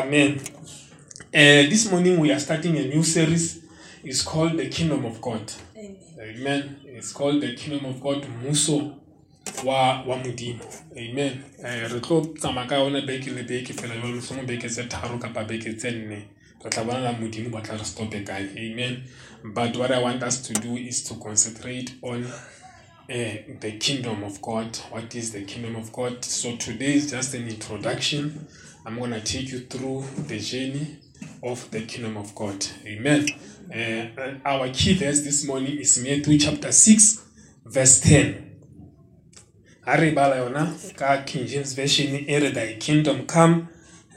Amen. Uh, this morning we are starting a new series. It's called The Kingdom of God. Amen. Amen. It's called The Kingdom of God. Muso wa wa modimo. Amen. Eh re tlo tsamaya ka yona beke le beke fela jalo mosomo beke tse tharo kapa beke tse nne. Re tla bona la modimo ba tla re stope kae. Amen. But what I want us to do is to concentrate on uh, the kingdom of God. What is the kingdom of God? So today is just an introduction. I'm going to take you through the journey of the kingdom of God. Amen. Uh, our key verse this morning is Matthew chapter 6, verse 10. Ha re bala yona ka King James Version e thy kingdom come,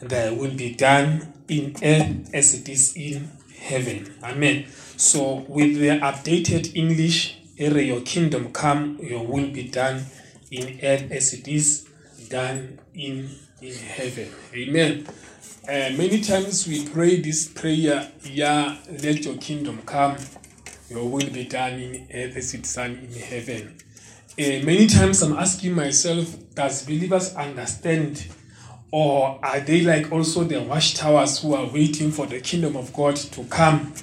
thy will be done in earth as it is in heaven. Amen. So with the updated English, e your kingdom come, your will be done in earth as it is done in in heaven. Amen. Uh, many times we pray this prayer, yeah, let your kingdom come, your will be done in earth as it's done in heaven. Uh, many times I'm asking myself, does believers understand or are they like also the watchtowers who are waiting for the kingdom of God to come?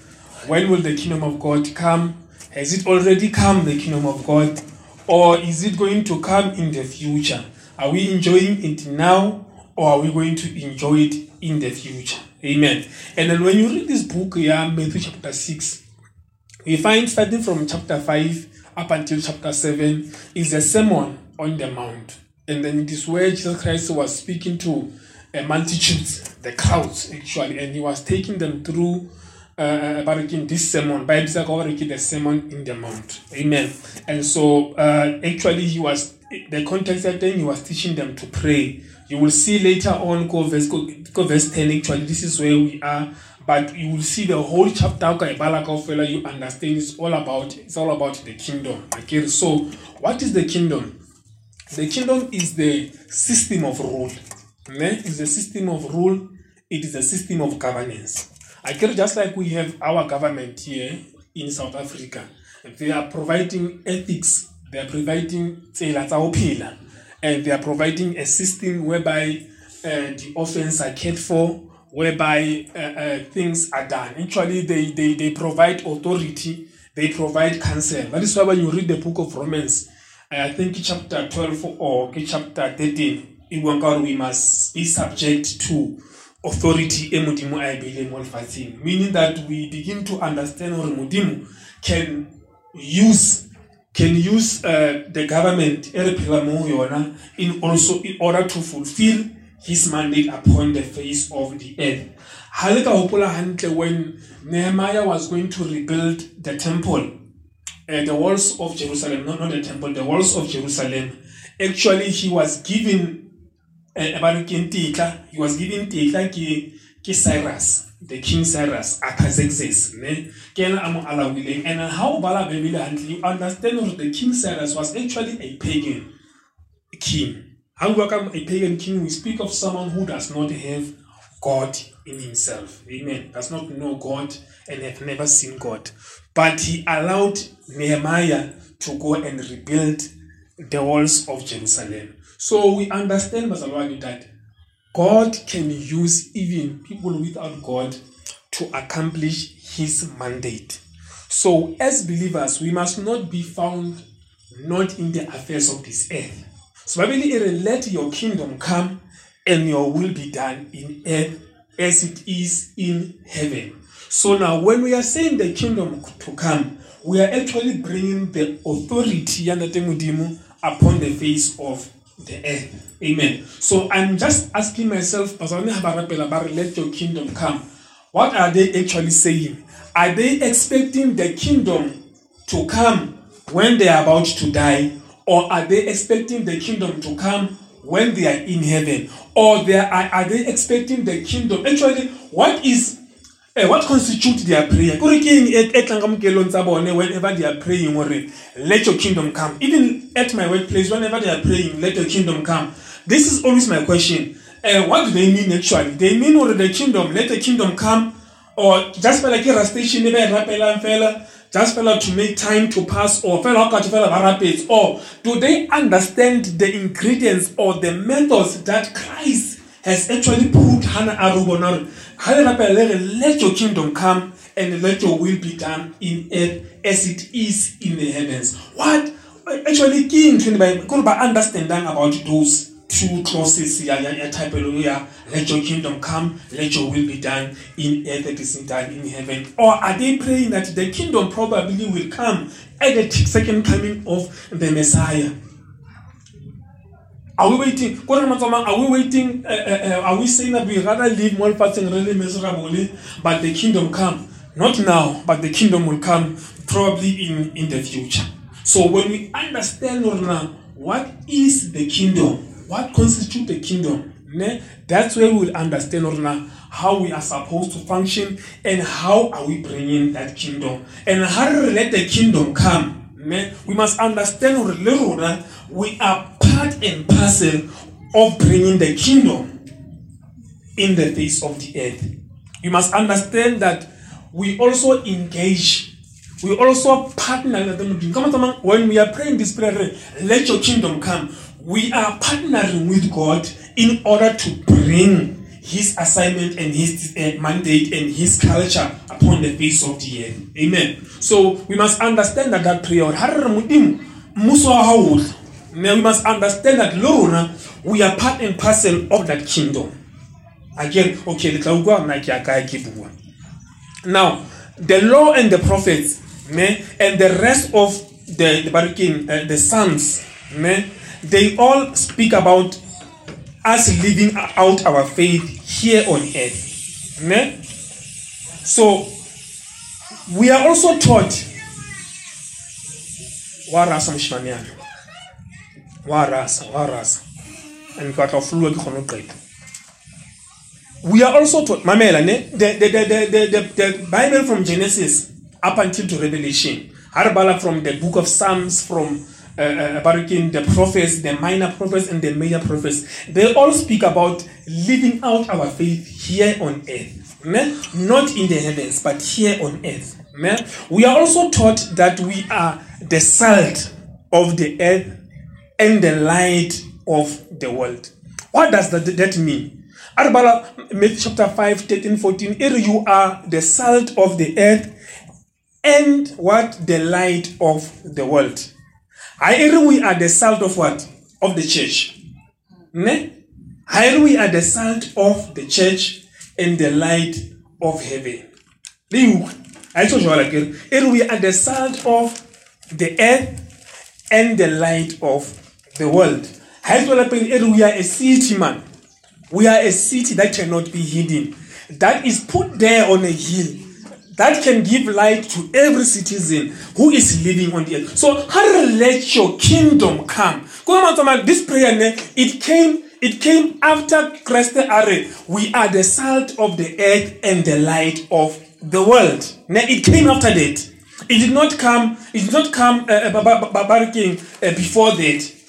When will the kingdom of God come? Has it already come, the kingdom of God? Or is it going to come in the future? Are we enjoying it now or are we going to enjoy it in the future? Amen. And then when you read this book, yeah, Matthew chapter 6, we find starting from chapter 5 up until chapter 7 is a sermon on the mount. And then it is where Jesus Christ was speaking to a multitudes, the crowds actually, and he was taking them through uh, about again this sermon. Bible says the sermon in the mount. Amen. And so uh, actually he was the context that then he was teaching them to pray. You will see later on, go verse, go, go verse 10, actually, this is where we are. But you will see the whole chapter, you understand it's all about it's all about the kingdom. Okay, so what is the kingdom? The kingdom is the system of rule. Ne? It's a system of rule, it is a system of governance. I care just like we have our government here in South Africa. They are providing ethics, they are providing tsela tsa and they are providing a system whereby uh, the orphans are cared for, whereby uh, uh, things are done. Actually, they, they, they provide authority, they provide counsel. That is why when you read the book of Romans, I think chapter 12 or chapter 13, we must be subject to authority e meaning that we begin to understand gore modimo can use can use uh, the government in also in order to fulfill his mandate upon the face of the earth. Ha le ka hopola when nehemiah was going to rebuild the temple uh, the walls of jerusalem not, not the temple the walls of jerusalem. Actually he was given tetla he was given tetla ke Cyrus the king Cyrus Artaxerxes ne? Ke ena a mo and uh, how o bala bebele hantle you understand that the king Cyrus was actually a pagan king. How we come a pagan king we speak of someone who does not have God in himself. Amen. Does not know God and have never seen God. But he allowed Nehemiah to go and rebuild the walls of Jerusalem. So we understand, Masalwani, that God can use even people without God to accomplish his mandate. So, as believers, we must not be found not in the affairs of this earth. So, I Bible let your kingdom come and your will be done in earth as it is in heaven. So, now when we are saying the kingdom to come, we are actually bringing the authority upon the face of the earth. Amen. So I'm just asking myself, let your kingdom come. What are they actually saying? Are they expecting the kingdom to come when they are about to die? Or are they expecting the kingdom to come when they are in heaven? Or they are, are they expecting the kingdom? Actually, what is Eh, what constitute their prayer? Kore ke eng e tlang ka mokelong tsa bone whenever they are praying gore let your kingdom come. Even at my workplace whenever they are praying let your kingdom come. This is always my question. Uh, what do they mean actually? They mean gore the kingdom let the kingdom come or just fela ke rastation e ba e rapelang fela just fela to make time to pass or fela ga ka fela ba rapetse or do they understand the ingredients or the methods that Christ has actually proved hana a re bona gore ga le rapela le re let your kingdom come and let your will be done in earth as it is in the heavens. What? Actually ke ntho ne gore ba understandang about those two clauses ya ya ya type ya let your kingdom come let your will be done in earth as it is done in heaven. Or are they praying that the kingdom probably will come at the second coming of the messiah? Are we waiting? Are we waiting uh, uh, uh, are we saying that we rather live more fasting really miserably but the kingdom come? Not now but the kingdom will come probably in in the future. So when we understand what is the kingdom? What constitutes the kingdom? Ne? that's where we will understand rona how we are supposed to function and how are we bringing that kingdom. And how let the kingdom come? Ne? we must understand we are part and parcel of bringing the kingdom in the face of the earth you must understand that we also engage we also partner with them. when we are praying this prayer let your kingdom come we are partnering with God in order to bring his assignment and his uh, mandate and his culture upon the face of the earth. Amen. So we must understand that that prayer, now we must understand that Lord, we are part and parcel of that kingdom. Again, okay, now the law and the prophets, and the rest of the the, uh, the sons, they all speak about us living out our faith here on earth. Ne? So, we are also taught warasa warasa warasa and ka tla flua ke kgone qeta we are also taught mamela ne the, the, the, the, the, the bible from genesis up until to revelation ha from the book of psalms from uh, uh the prophets, the minor prophets, and the major prophets, they all speak about living out our faith here on earth. Not in the heavens, but here on earth. We are also taught that we are the salt of the earth and the light of the world. What does that, that mean? Matthew chapter 5, 13, 14. Here you are the salt of the earth and what? The light of the world. Here we are the salt of what? Of the church. Ne? Here we are the salt of the church and the light of heaven. Here we are the salt of the earth and the light of the world. We are a city, man. We are a city that cannot be hidden. That is put there on a hill that can give light to every citizen who is living on the earth. So, how let your kingdom come? This prayer, it came, it came after Christ Are. We are the salt of the earth and the light of the world. It came after that. It did not come. It did not come uh, uh, uh, before that.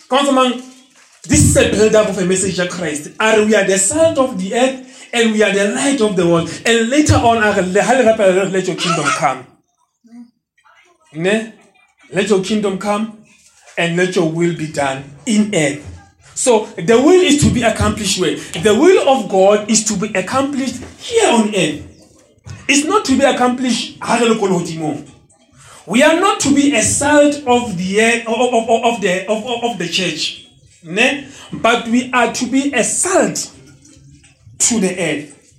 This is a build-up of a message of Christ. Are we are the salt of the earth and we are the light of the world. And later on, let your kingdom come. Ne? Let your kingdom come and let your will be done in earth. So the will is to be accomplished where? The will of God is to be accomplished here on earth. It's not to be accomplished we are not to be a salt of the of, of, of, the of, of the church, ne? but we are to be a salt to the earth.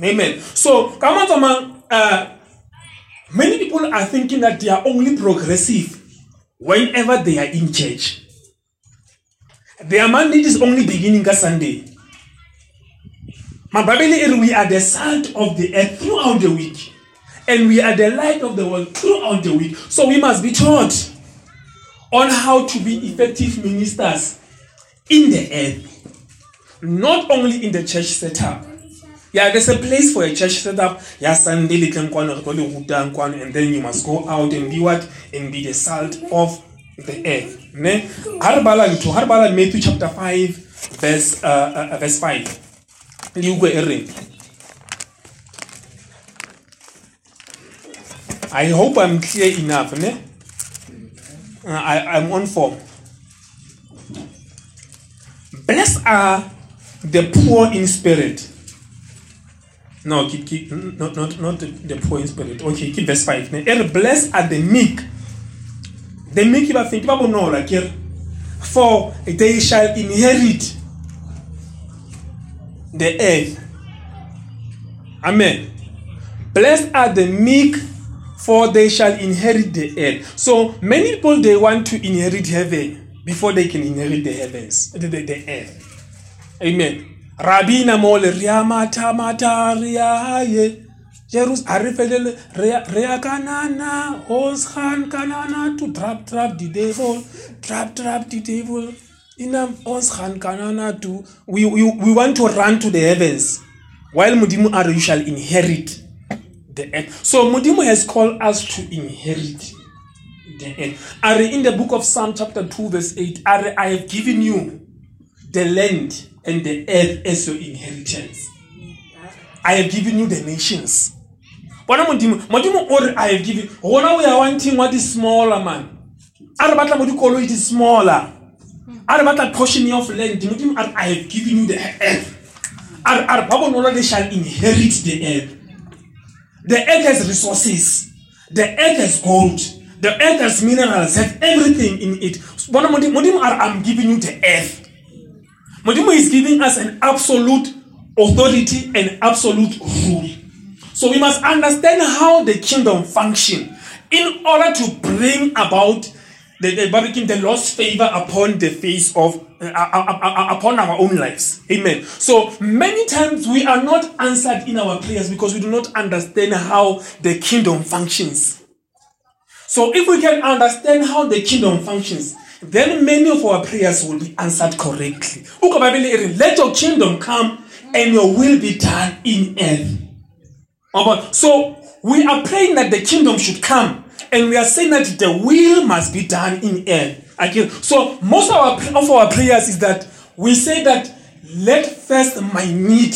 Amen. So, come on, uh, many people are thinking that they are only progressive whenever they are in church. Their mandate is only beginning on Sunday. My Bible we are the salt of the earth throughout the week. And we are the light of the world throughout the week. So we must be taught on how to be effective ministers in the earth not only in the church setup. Yeah, there's a place for a church setup. Yeah, Sunday and then you must go out and be what? And be the salt of the earth. Ne? Harbala to Harbala Matthew chapter 5, verse uh, uh, verse 5. I hope I'm clear enough. Ne? Uh, I, I'm on form. Blessed are the poor in spirit. No, keep, keep, not, not, not the, poor in spirit. Okay, keep verse 5. And blessed are the meek. The meek, ba think, ba bonolo, ke for they shall inherit the earth. Amen. Blessed are the meek, for they shall inherit the earth. So many people they want to inherit heaven before they can inherit the heavens, the, the, the earth. Amen. Rabina mole ria mata mata ria ye. Jerus arifele ria kanana khan kanana to trap trap the devil trap trap the devil inam khan kanana to we, we we want to run to the heavens while mudimu are you shall inherit the earth so mudimu has called us to inherit the earth are in the book of psalm chapter 2 verse 8 are i have given you the land and the earth as your inheritance. I have given you the nations. Bona modimo modimo o re i have given gona o ya wanting what is smaller man. A re batla mo dikoloi di smaller. A re batla portion of land. Modimo a i have given you the earth. A re ba bonolo they shall inherit the earth the earth has resources. The earth has gold. The earth has minerals. Have everything in it. I'm giving you the earth. Modimo is giving us an absolute authority and absolute rule. So we must understand how the kingdom function in order to bring about the, the, the Lord's favor upon the face of uh, uh, uh, upon our own lives. Amen. So many times we are not answered in our prayers because we do not understand how the kingdom functions. So if we can understand how the kingdom functions, then many of our prayers will be answered correctly. Let your kingdom come and your will be done in earth. So we are praying that the kingdom should come, and we are saying that the will must be done in earth. Again, so most of our of our prayers is that we say that let first my need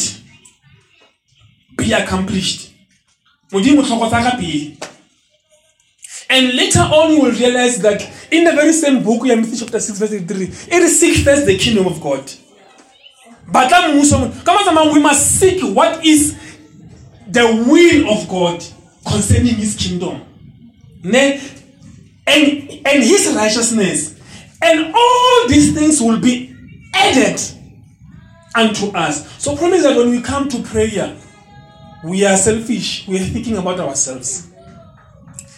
be accomplished. And later on, you will realize that in the very same book, we Matthew chapter 6, verse 3, it is seek first the kingdom of God. But we must seek what is the will of God concerning his kingdom. And, and his righteousness. And all these things will be added unto us. So promise that when we come to prayer, we are selfish. We are thinking about ourselves.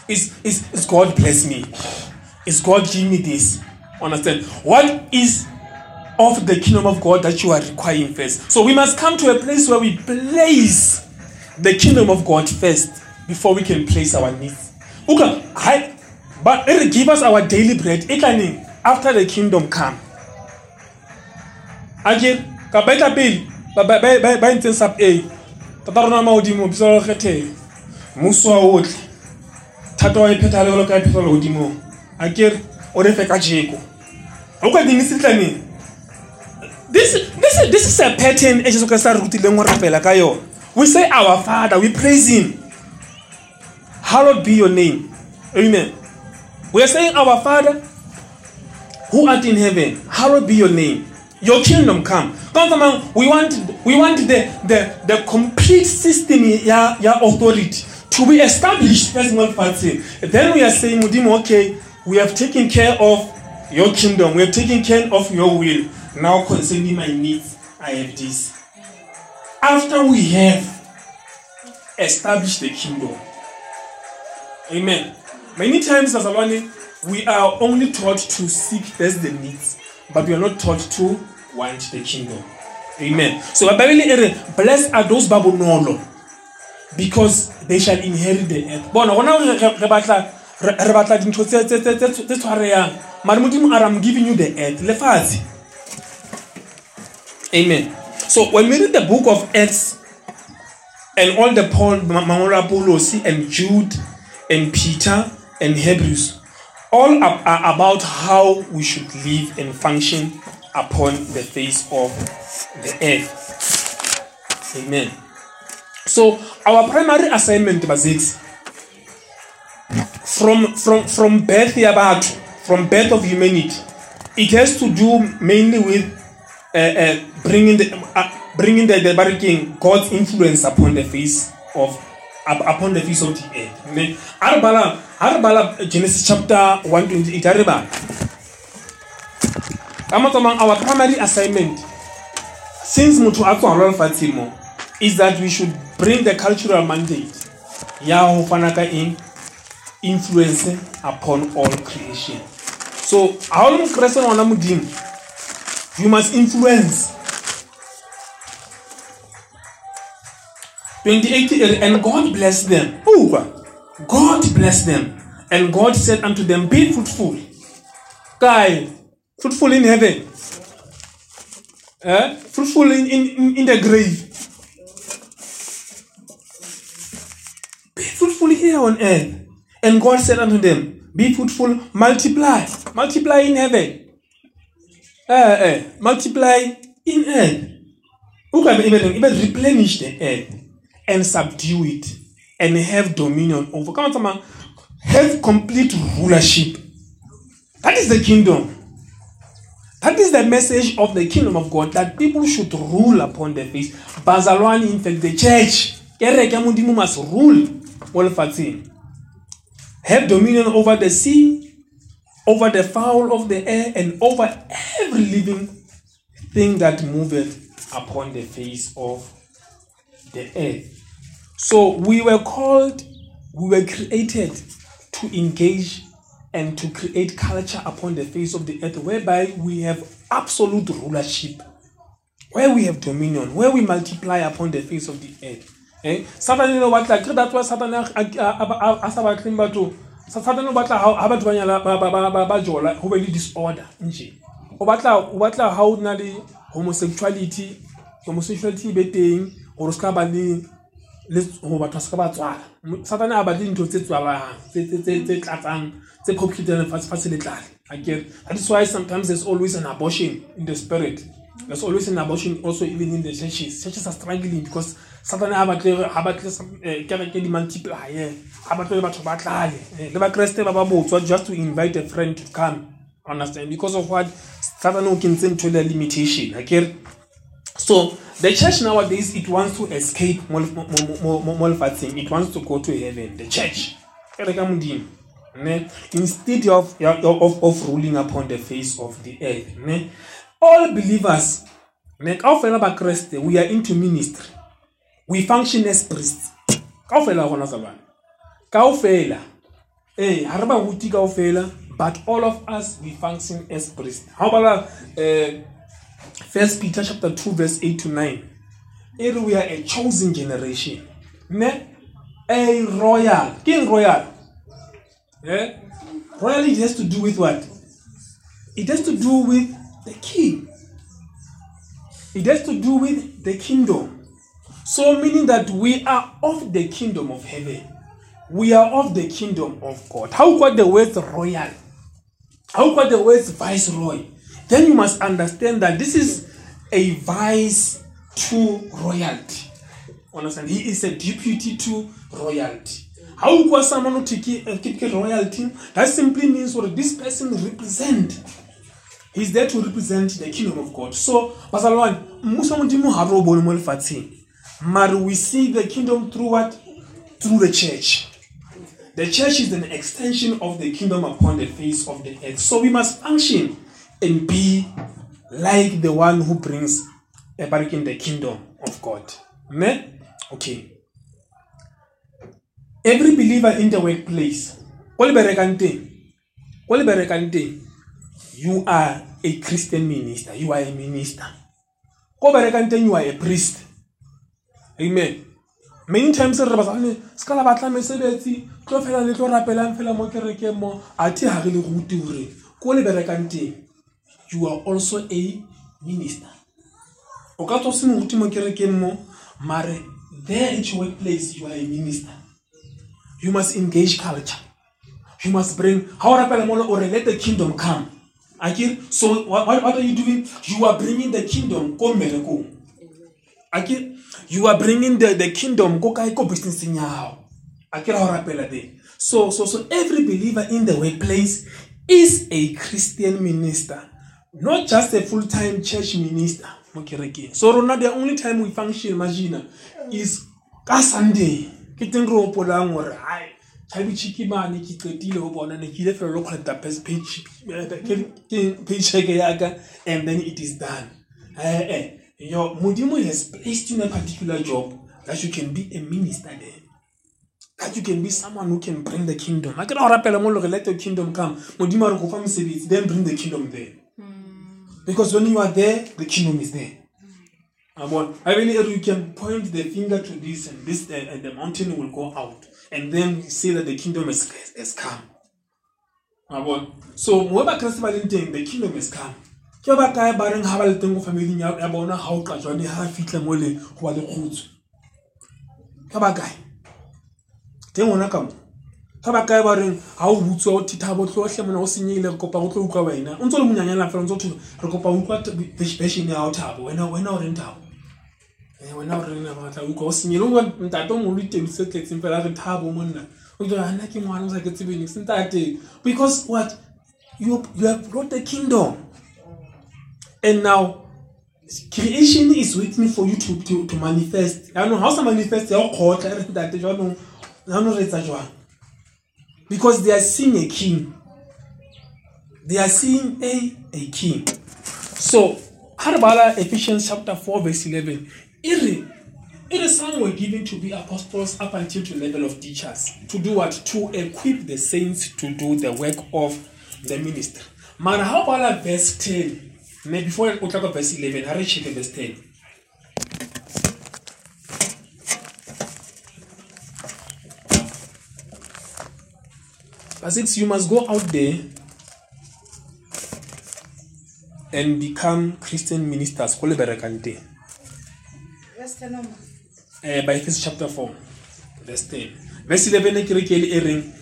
Is, is, is God bless me? Is God give me this? Understand? What is of the kingdom of God that you are requiring first? So we must come to a place where we place the kingdom of God first before we can place our needs. Okay, but it give us our daily bread. It after the kingdom come. Again, ka betla pele ba ba ba ba ntse sub A. Tata rona ma odimo bisa lo kgethe. Muso wa otle. Thato wa ipheta le lo ka ipheta lo odimo. Akere o re fe ka jeko. O ka ding se tlane. This this this is a pattern e Jesu ka sa rutileng go rapela ka yona. We say, Our Father, we praise Him. Hallowed be your name. Amen. We are saying, Our Father, who art in heaven, hallowed be your name. Your kingdom come. We want, we want the, the, the complete system, your, your authority to be established. Then we are saying, Mudim, okay, we have taken care of your kingdom, we have taken care of your will. Now concerning my needs, I have this after we have established the kingdom. Amen. Many times as a we are only taught to seek first the needs, but we are not taught to want the kingdom. Amen. So Bible blessed are those babonolo because they shall inherit the earth. Bona gona re batla re batla dintho tse tse tse tse tshwareyang. Mare modimo are I'm giving you the earth. Lefatshe. Amen. So when we read the book of Acts and all the Paul, Mangolo Apollos and Jude and Peter and Hebrews, all are, about how we should live and function upon the face of the earth. Amen. So our primary assignment was from from from birth yabatho, from birth of humanity, it has to do mainly with uh, uh, bringing the uh, bringing the, the God's influence upon the face of upon the face of the earth. Ne? a re bala ha re Genesis chapter 128 a re bala our primary assignment since motho a lefatsheng mo is that we should bring the cultural mandate ya ho influence upon all creation so ha o le mokreste ngwana you must influence 28 and god blessed them. Ooh, god blessed them. And god said unto them be fruitful. Guy fruitful in heaven. Eh? fruitful in, in, in the grave. Be fruitful here on earth. And god said unto them be fruitful multiply. Multiply in heaven. Uh, uh, multiply in earth. Ukabe ibe ibe replenish the earth and subdue it and have dominion over. Come on someone. have complete rulership. That is the kingdom. That is the message of the kingdom of god that people should rule upon the face. Bazalwane in fact the church. Kereke modimo must rule mo have dominion over the sea over the fowl of the air and over every living thing that moveth upon the face of the earth. So we were called, we were created to engage and to create culture upon the face of the earth whereby we have absolute rulership, where we have dominion, where we multiply upon the face of the earth. Eh? Satan you know what like that's why Satan a sa batleng batho Satan o batla ha batho ba nyala ba jola ho be le disorder nje o batla o batla ha o na le homosexuality homosexuality e be teng gore se ka ba le go batho se ka ba tswala. Satane a batle dintho tse tswalang tse tlatsang tse populating fatshe le tlale. Akere that is why sometimes there's always an abortion in the spirit. There's always an abortion also even in the churches. Churches are struggling because satane a batle ha batle kereke di multiply ha batle batho ba tlale le bakreste ba ba botswa just to invite a friend to come understand? Because of what? Satane o kentse ntho le limitation. Akere so the church nowadays it wants to escape mo lefatsheng it wants to go to heaven the church. Instead of, of, of ruling upon the face of the earth all believers we are into ministry. We function as priests. Ruti kaofela but all of us we function as priests. Ga o bala um First Peter chapter 2, verse 8 to 9. Here we are a chosen generation. Ne? A royal. King royal. Yeah? It has to do with what? It has to do with the king. It has to do with the kingdom. So meaning that we are of the kingdom of heaven. We are of the kingdom of God. How got the word royal? How got the word viceroy? Then you must understand that this is a vice to royalty. Understand? He is a deputy to royalty. How was someone to keep royalty? That simply means what this person represent. He's there to represent the kingdom of God. So, Basalwan, Musa Mudimu Harobo Molfati. But we see the kingdom through what? Through the church. The church is an extension of the kingdom upon the face of the earth. So we must function and be like the one who brings a in the kingdom of God. Amen? Okay. Every believer in the workplace, you are a Christian minister. You are a minister. You are a priest. Amen. Many times re ba tsane se ka la batla mesebetsi tlo fela le tlo rapelang fela mo kerekeng mo a thi ha re le ruti hore ko le berekang teng you are also a minister. O ka tswa se mo mare there at your workplace you are a minister. You must engage culture. You must bring ha o rapela mole o re let the kingdom come. Akere so what, what are you doing? You are bringing the kingdom ko mmerekong akere you are bringing the, the kingdom ko kae ko businesseng ya gago akere ha o so so so every believer in the workplace is a christian minister not just a full-time church minister mo kerekeng so rona the only time we function imagine is ka sunday. Ke teng re opolang gore hai thabitšhiki mane ke qetile go bona ne ke ile fela lo collecta paycheck yaka and then it is done. Eh, eh, your modimo has placed you in a particular job that you can be a minister there. That you can be someone who can bring the kingdom. A ke ra go rapela mo lore let your kingdom come modimo a re go fa mosebetsi then bring the kingdom there because when you are there the kingdom is there Abon. I mean, you can point the finger to this and this, uh, and the mountain will go out, and then say that the kingdom has, has come. Abon. So, kreste ba the kingdom has come. Ke ba kae ba reng ha ba le teng go family ya bona ha o ka jwane ha fitla mo le go ba le khutso. Ka ba kae? Teng ona ka mo. Ka ba kae ba reng ha o butswa o thitha bo tlohle mona o senyile re kopa go tlo utlwa wena. O ntse le monyanyana fela o ntse o thula re kopa utlwa version ya o thabo. Wena o reng thabo. wena o rena batla utlwa? O senyele o ntate o mogolo diteng se tletseng fela re thabo monna. O ana ke ngwana o sa ke tsebeng se ntate? Because what? You, have brought the kingdom. And now creation is waiting for you to, to, to manifest. Yaanong ga o sa manifest ya go kgotla e re ntate jaanong jaanong re etsa jwang because they are seeing a king they are seeing a, a king so re bala ephesians chapter 4 verse 11 Iri, it is some were given to be apostles up until to level of teachers. To do what? To equip the saints to do the work of the minister. Man, how about verse 10? Maybe before we talk about verse 11, I check verse 10. Verse 6, you must go out there and become Christian ministers. Uh, by Ephesians chapter 4, verse 10. Verse 11,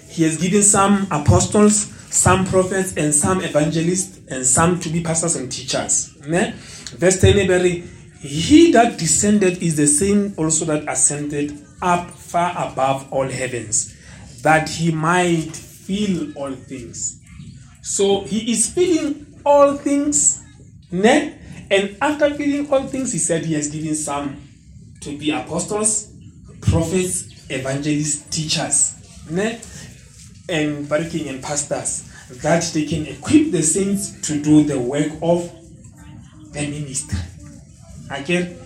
he has given some apostles, some prophets, and some evangelists, and some to be pastors and teachers. Ne? Verse 10, he that descended is the same also that ascended up far above all heavens, that he might fill all things. So he is filling all things, ne? and after filling all things, he said he has given some to be apostles, prophets, evangelists, teachers, ne? and barking and pastors, that they can equip the saints to do the work of the ministry. Okay?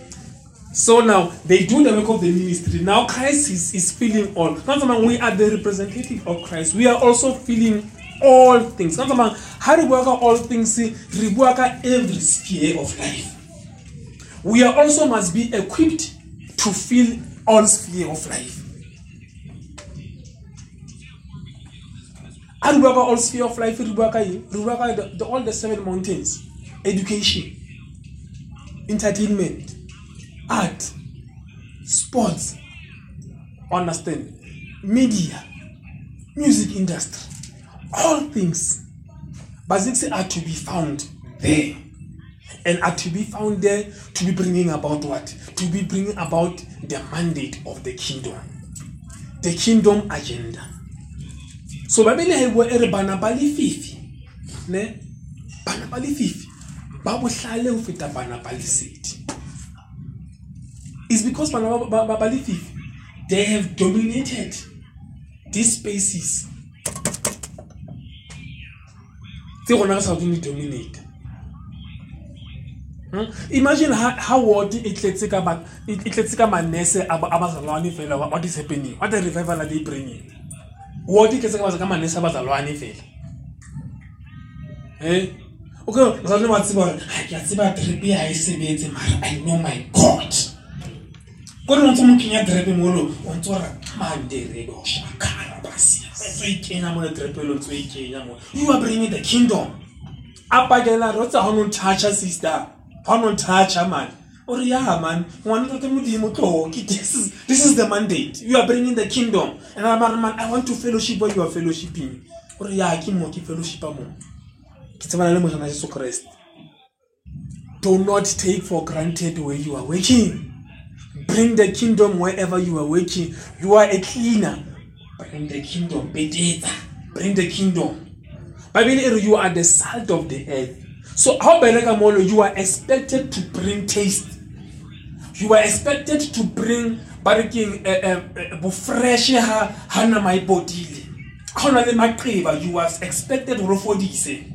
So now they do the work of the ministry. Now Christ is, is filling all. Not someone we are the representative of Christ. We are also filling all things. Not someone how work all things? Work every sphere of life. We are also must be equipped to fill all sphere of life. We work all sphere of life? We work the, the, all the seven mountains. Education, entertainment, art, sports, understand, media, music industry, all things basically are to be found there and are to be found there to be bringing about what? To be bringing about the mandate of the kingdom, the kingdom agenda. So Babele ha bua ere bana ba lefifi, ne? Bana ba lefifi ba bohlale ho feta bana ba lesedi. It's because bana ba ba lefifi they have dominated these spaces. Tse rona re sa dominate. Hmm? imagine how ward e tletse ka e tletse ka manese a bazalwane fela what is happening what the revival are they bringing ward e tletse ka manese a bazalwane fela eh okay bazalwane ba tseba gore ke a tseba trip ya e sebetse mara i know my god ko re ntse mo kenya trip molo o ntse ora mandere go shakara basi. Tso ikenya mo trip lo tso ikenya mo. You are bringing the kingdom. Apa gela rotsa hono touch sister. Ga no toucha man. Or yeah man ngwana tate modimo tloke this is this is the mandate. You are bringing the kingdom. And I'm man i want to fellowship where you are fellowshipping. Or yeah ke mo ke fellowshipa mo. Ke tsebana le morena jesu kreste. Do not take for granted where you are working bring the kingdom wherever you are working. You are a cleaner. Bring the kingdom bring the kingdom. Bible you are the salt of the earth. So how bereka molo you are expected to bring taste. You are expected to bring ba re keng eh, eh, eh, bofresh ha ha nama e bodile ga o le maqeba you are expected fodise.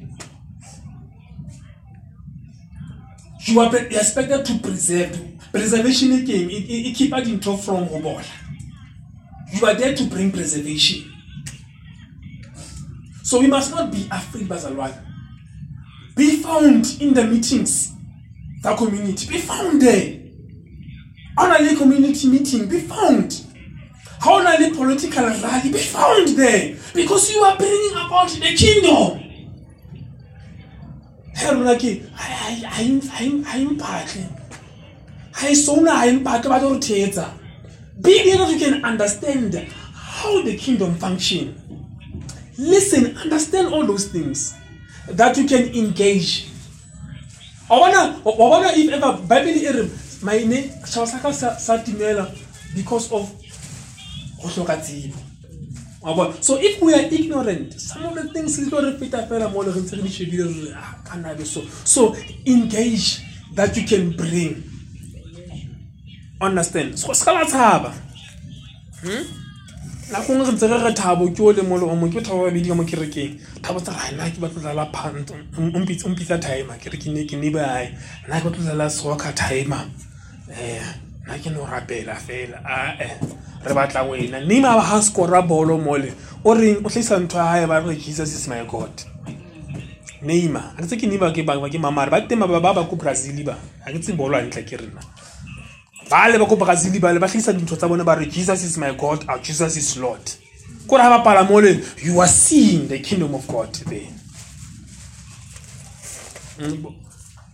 You are expected to preserve preservation again, it, it, keng e keepa dintho from go bola you are there to bring preservation so we must not be afraid bazalwane be found in the meetings the community be found there a o community meeting be found How o na political rally be found there because you are bringing about the kingdom he rona ke ga impatle ga e souna ga impatle ba tlo re theetsa be that you can understand how the kingdom function. Listen understand all those things that you can engage. Wa bona if ever bible e re maine setšhaba sa ka sa timela because of go hloka tsebo. So if we are ignorant some of the things le tlo re feta fela mo le re ntse re di shebile re ah, ka nabe so. So engage that you can bring understand? So se ka la tshaba hmm? nako ngwe re ntse re re thabo ke o le mole o mo ke thabo babedi ka mo kerekeng. Thabo tsa ra nna ke batlo dlala pant ompitsa timer ke re ke ne ke ne bae nna ke batlo dlala soccer timer. Um nna ke no rapela fela ae. Re batla wena. Nima ba ha scora bolo mole. O reng o tlhaisa ntho ya gae ba re jesus is my god. Neima a ke tse ke neima ke mamare. Ba tema ba ba ko brazil ba. A ke tse bolo antle ke rena ba le ba ko brazil ba le ba tlhagisa dintho tsa bone ba re jesus is my god our jesus is lord. Ko re ga ba pala mole you are seeing the kingdom of god hmm,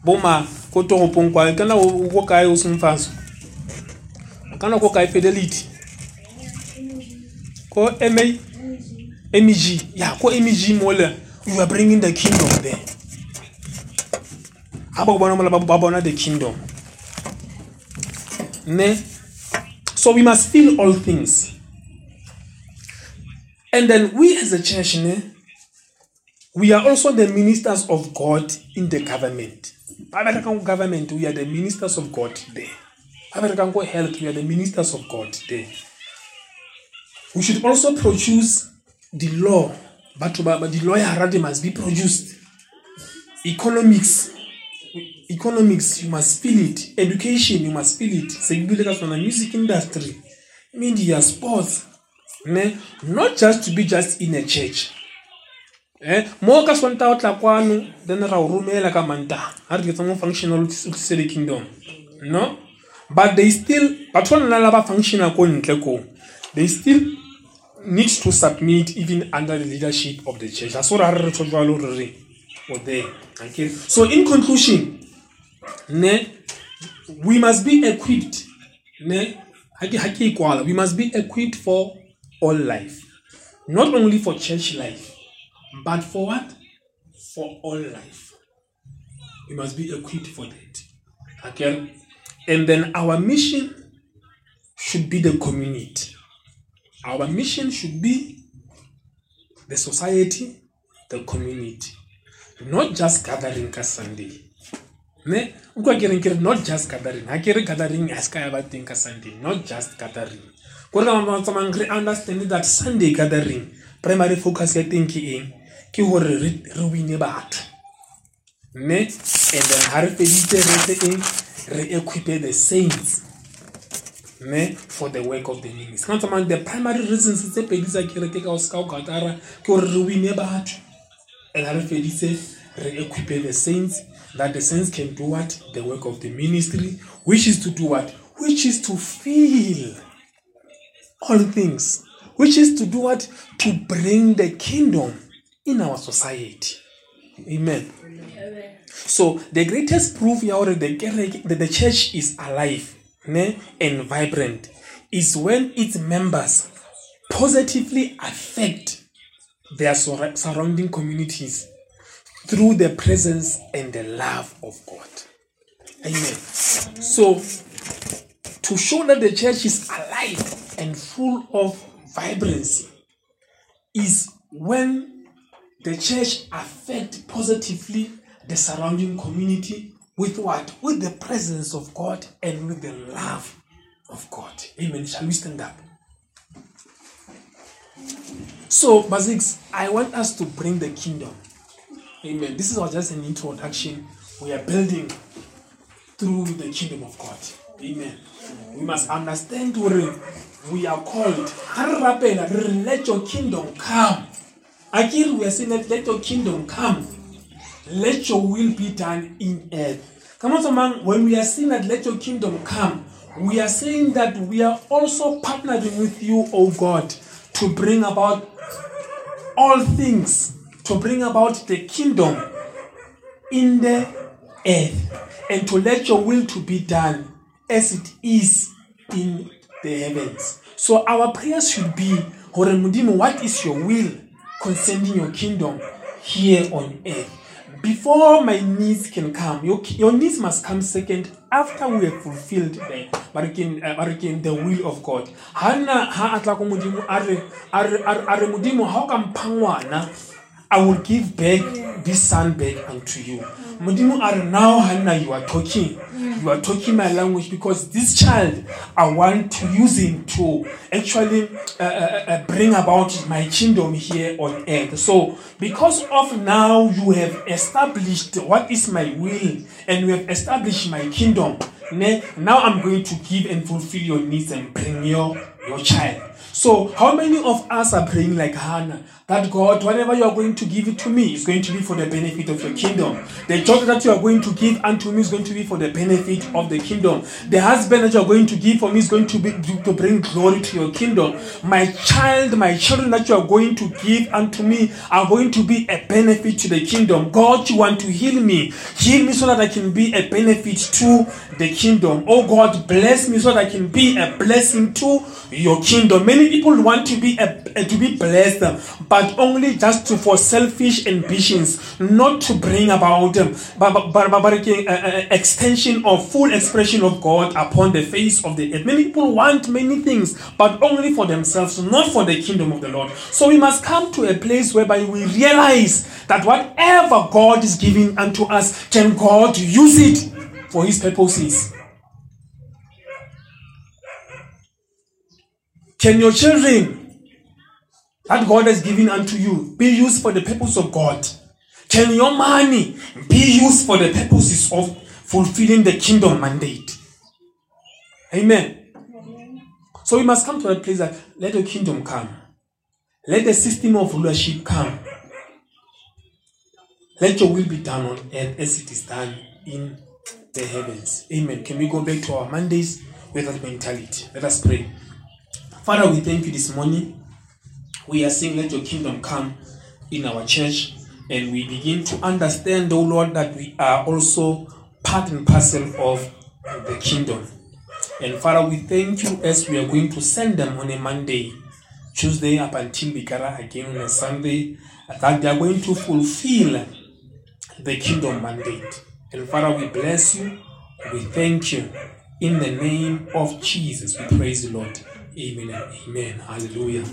boma ko toropong kwa kana ko kae o seng faso kana ko kae fidelity? Ko ma meg ya ko meg mole you are bringing the kingdom there. Ga ba bona mola ba bona the kingdom Ne? So we must feel all things. And then we as a church, ne? we are also the ministers of God in the government. government, we are the ministers of God there. health, we are the ministers of God there. We should also produce the law, but the law must be produced. Economics, economics you must feel it. Education you must feel it. Se ke bile ka sona music industry. Media sports ne? Not just to be just in a church eh? Mo ka sonta o tla kwano then ra o romela ka manta ha re ketsa mo functional o tlise the kingdom no? But they still batho ba nna ba functiona ko ntle ko they still need to submit even under the leadership of the church. A so ra re re tshwalo re re there. Okay. So in conclusion ne we must be equipped. Ne we must be equipped for all life. Not only for church life but for what? For all life. We must be equipped for that. Okay? And then our mission should be the community. Our mission should be the society the community not just gathering ka sunday. Ne? Nkwa ke reng ke re not just gathering. Ga ke gathering a se ka ya ba ka sunday not just gathering. Ko re ka tsamayng re understand that sunday gathering primary focus ya teng ke eng? Ke gore re wine batho. Mme and then ga re feditse re tse eng? Re equipe the saints. Mme for the work of the ministry ka tsamayng the primary reasons tse pedi tsa kereke ka o se ka o katara ke gore re wine batho and ga re feditse re equipe the saints that the saints can do what? The work of the ministry, which is to do what? Which is to feel all things. Which is to do what? To bring the kingdom in our society. Amen. Amen. So the greatest proof here that the, the church is alive ne, and vibrant is when its members positively affect their surrounding communities through the presence and the love of God. Amen. So, to show that the church is alive and full of vibrancy is when the church affect positively the surrounding community with what? With the presence of God and with the love of God. Amen. Shall we stand up? So, Basics, I want us to bring the kingdom. Amen. This is just an introduction. We are building through the kingdom of God. Amen. We must understand where we are called. Let your kingdom come. Again, we are saying that let your kingdom come. Let your will be done in earth. Come on, man. When we are saying that let your kingdom come, we are saying that we are also partnering with you, O God, to bring about all things, to bring about the kingdom in the earth, and to let your will to be done as it is in the heavens. So our prayers should be, what is your will concerning your kingdom here on earth? Before my needs can come, your, your needs must come second after we have fulfilled the barikin uh, barikin the will of God. Hana ha atla ko modimo are are are modimo ha o ka mphangwana I will give back this son back unto you. Modimo are now Hannah you are talking. You are talking my language because this child, I want to use him to actually uh, uh, uh, bring about my kingdom here on earth. So, because of now you have established what is my will and you have established my kingdom, now I'm going to give and fulfill your needs and bring your, your child. So, how many of us are praying like Hannah? That God, whatever you are going to give it to me is going to be for the benefit of your kingdom. The job that you are going to give unto me is going to be for the benefit of the kingdom. The husband that you are going to give for me is going to be to bring glory to your kingdom. My child, my children that you are going to give unto me are going to be a benefit to the kingdom. God, you want to heal me. Heal me so that I can be a benefit to the kingdom. Oh God, bless me so that I can be a blessing to your kingdom. Many people want to be a, to be blessed, but only just to, for selfish ambitions, not to bring about um, but, uh, uh, extension or full expression of God upon the face of the earth. Many people want many things, but only for themselves, not for the kingdom of the Lord. So we must come to a place whereby we realize that whatever God is giving unto us, can God use it for His purposes? Can your children that God has given unto you be used for the purpose of God? Can your money be used for the purposes of fulfilling the kingdom mandate? Amen. So we must come to a place that let the kingdom come. Let the system of rulership come. Let your will be done on earth as it is done in the heavens. Amen. Can we go back to our Mondays with that mentality? Let us pray. Father, we thank you this morning. We are saying, Let your kingdom come in our church. And we begin to understand, oh Lord, that we are also part and parcel of the kingdom. And Father, we thank you as we are going to send them on a Monday, Tuesday up until we gather again on a Sunday, that they are going to fulfill the kingdom mandate. And Father, we bless you. We thank you. In the name of Jesus, we praise the Lord. Amen. Amen. Hallelujah.